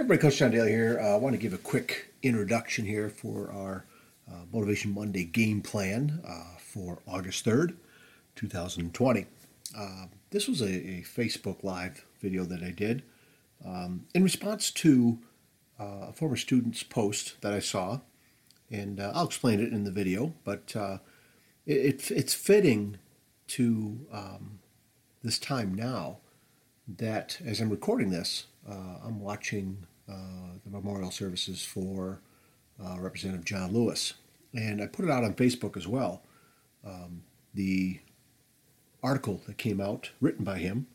everybody, Coach John Daly here. Uh, I want to give a quick introduction here for our uh, Motivation Monday game plan uh, for August 3rd, 2020. Uh, this was a, a, Facebook Live video that I did um, in response to uh, a former student's post that I saw, and uh, I'll explain it in the video, but it, it, it's fitting to um, this time now that as I'm recording this, I'm watching uh, the memorial services for uh, Representative John Lewis. And I put it out on Facebook as well. Um, the article that came out, written by him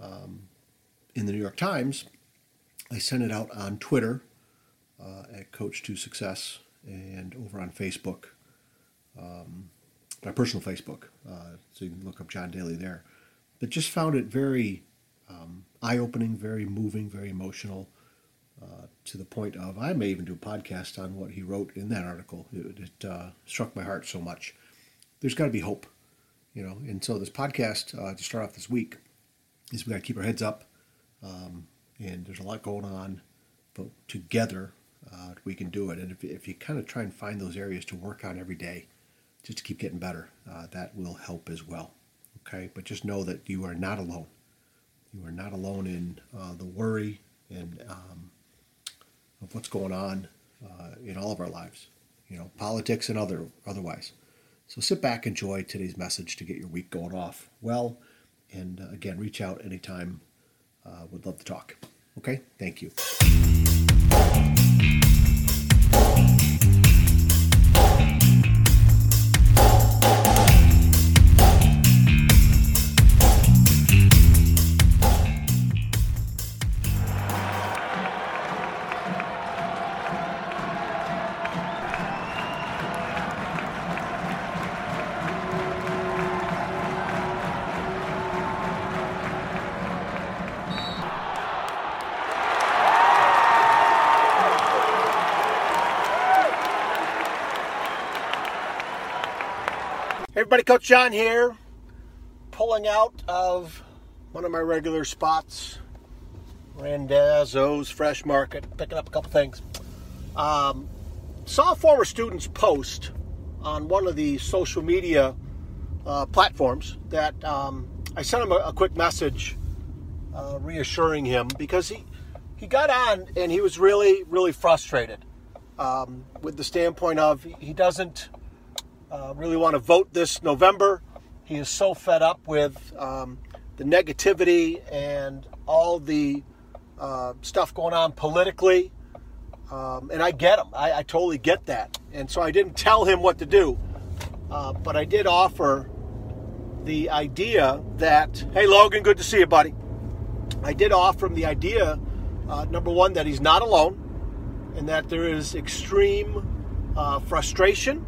um, in the New York Times, I sent it out on Twitter uh, at Coach to Success and over on Facebook, um, my personal Facebook. Uh, so you can look up John Daly there. But just found it very um, eye opening, very moving, very emotional. Uh, to the point of I may even do a podcast on what he wrote in that article. It, it uh, struck my heart so much. There's got to be hope, you know. And so this podcast uh, to start off this week is we got to keep our heads up, um, and there's a lot going on, but together uh, we can do it. And if, if you kind of try and find those areas to work on every day, just to keep getting better, uh, that will help as well. Okay, but just know that you are not alone. You are not alone in the worry and of what's going on uh, in all of our lives, you know, politics and other otherwise. So sit back, enjoy today's message to get your week going off well, and uh, again, reach out anytime. Uh, would love to talk. Okay, thank you. Everybody, Coach John here, pulling out of one of my regular spots, Randazzo's Fresh Market, picking up a couple things. Um, saw a former student's post on one of the social media uh, platforms that um, I sent him a, a quick message uh, reassuring him because he, he got on and he was really, really frustrated um, with the standpoint of he doesn't uh, really want to vote this November. He is so fed up with um, the negativity and all the uh, stuff going on politically. Um, and I get him. I, I, totally get that. And so I didn't tell him what to do. Uh, but I did offer the idea that, hey, Logan, good to see you, buddy. I did offer him the idea, uh, number one, that he's not alone and that there is extreme uh, frustration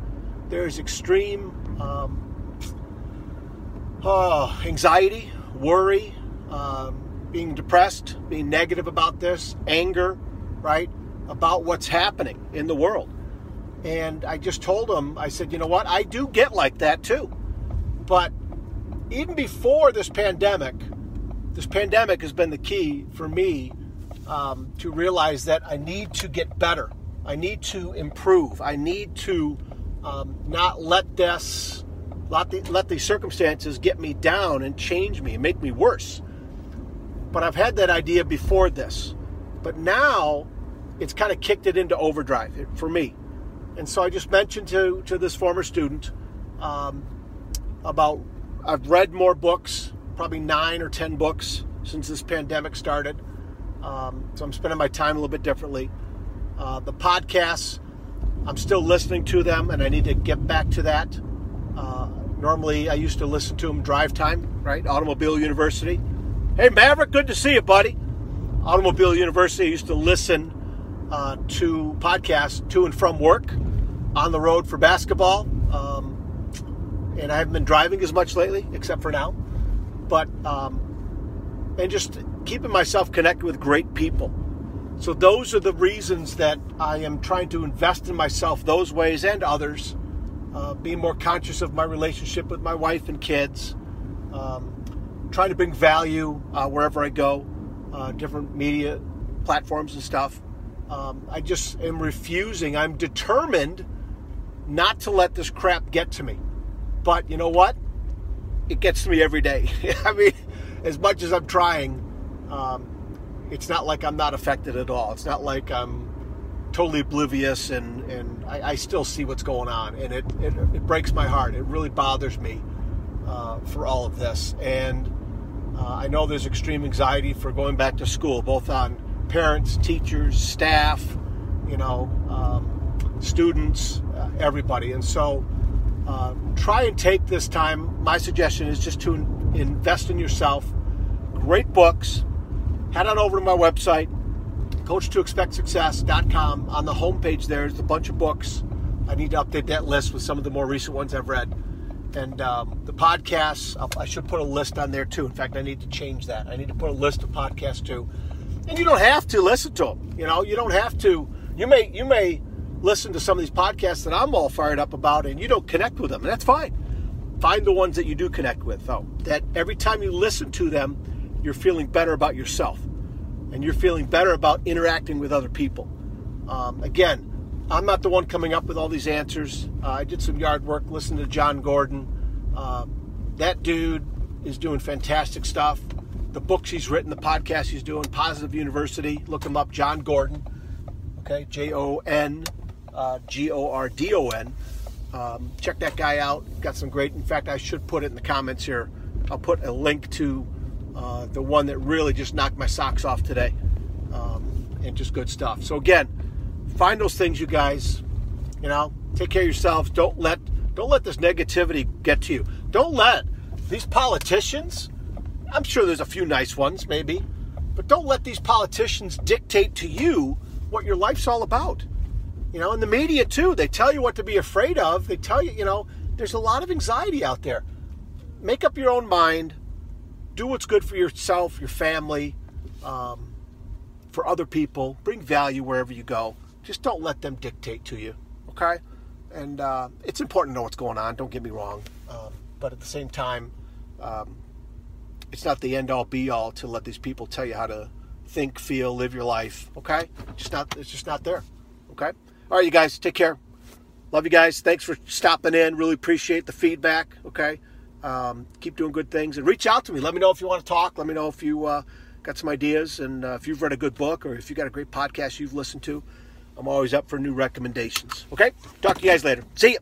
there's extreme um, oh, anxiety, worry, um, being depressed, being negative about this, anger, right, about what's happening in the world. And I just told him, I said, you know what, I do get like that too. But even before this pandemic, this pandemic has been the key for me um, to realize that I need to get better. I need to improve. I need to um, not let this let the, let these circumstances get me down and change me and make me worse. But I've had that idea before this. But now it's kind of kicked it into overdrive for me. And so I just mentioned to, to this former student um, about I've read more books, probably nine or ten books since this pandemic started. Um, so I'm spending my time a little bit differently. Uh, the podcasts, I'm still listening to them, and I need to get back to that. Uh, normally, I used to listen to them drive time, right? Automobile University. Hey, Maverick, good to see you, buddy. Automobile University, I used to listen uh, to podcasts to and from work on the road for basketball. Um, and I haven't been driving as much lately, except for now. But, um, and just keeping myself connected with great people so, those are the reasons that I am trying to invest in myself those ways and others. Uh, being more conscious of my relationship with my wife and kids. Um, trying to bring value uh, wherever I go, uh, different media platforms and stuff. Um, I just am refusing. I'm determined not to let this crap get to me. But you know what? It gets to me every day. I mean, as much as I'm trying, um, it's not like I'm not affected at all. It's not like I'm totally oblivious and, and I, I still see what's going on. And it, it, it, breaks my heart. It really bothers me uh, for all of this. And uh, I know there's extreme anxiety for going back to school, both on parents, teachers, staff, you know, um, students, uh, everybody. And so uh, try and take this time. My suggestion is just to invest in yourself. Great books. Head on over to my website, coach2expectsuccess.com. On the homepage, there's a bunch of books. I need to update that list with some of the more recent ones I've read. And um, the podcasts, I should put a list on there too. In fact, I need to change that. I need to put a list of podcasts too. And you don't have to listen to them. You know, you don't have to. You may, you may listen to some of these podcasts that I'm all fired up about, and you don't connect with them, and that's fine. Find the ones that you do connect with, though. That every time you listen to them, you're feeling better about yourself, and you're feeling better about interacting with other people. Um, again, I'm not the one coming up with all these answers. Uh, I did some yard work, listened to Jon Gordon. Uh, that dude is doing fantastic stuff. The books he's written, the podcast he's doing, Positive University. Look him up, Jon Gordon. Okay, J O N uh, G O R D O N. Um, check that guy out. Got some great. In fact, I should put it in the comments here. I'll put a link to uh, the one that really just knocked my socks off today, um, and just good stuff. So again find those things, you guys. You know, take care of yourselves. Don't let don't let this negativity get to you. Don't let these politicians. I'm sure there's a few nice ones, maybe, but don't let these politicians dictate to you what your life's all about. You know, in the media too, they tell you what to be afraid of. They tell you, you know, there's a lot of anxiety out there. Make up your own mind. Do what's good for yourself, your family, um, for other people. Bring value wherever you go. Just don't let them dictate to you, okay? And uh, it's important to know what's going on. Don't get me wrong, um, but at the same time, um, it's not the end all be all to let these people tell you how to think, feel, live your life. Okay, just not. It's just not there. Okay. All right, you guys, take care. Love you guys. Thanks for stopping in. Really appreciate the feedback. Okay. Um, keep doing good things and reach out to me. Let me know if you want to talk. Let me know if you uh, got some ideas and uh, if you've read a good book or if you got a great podcast you've listened to. I'm always up for new recommendations. Okay? Talk to you guys later. See ya.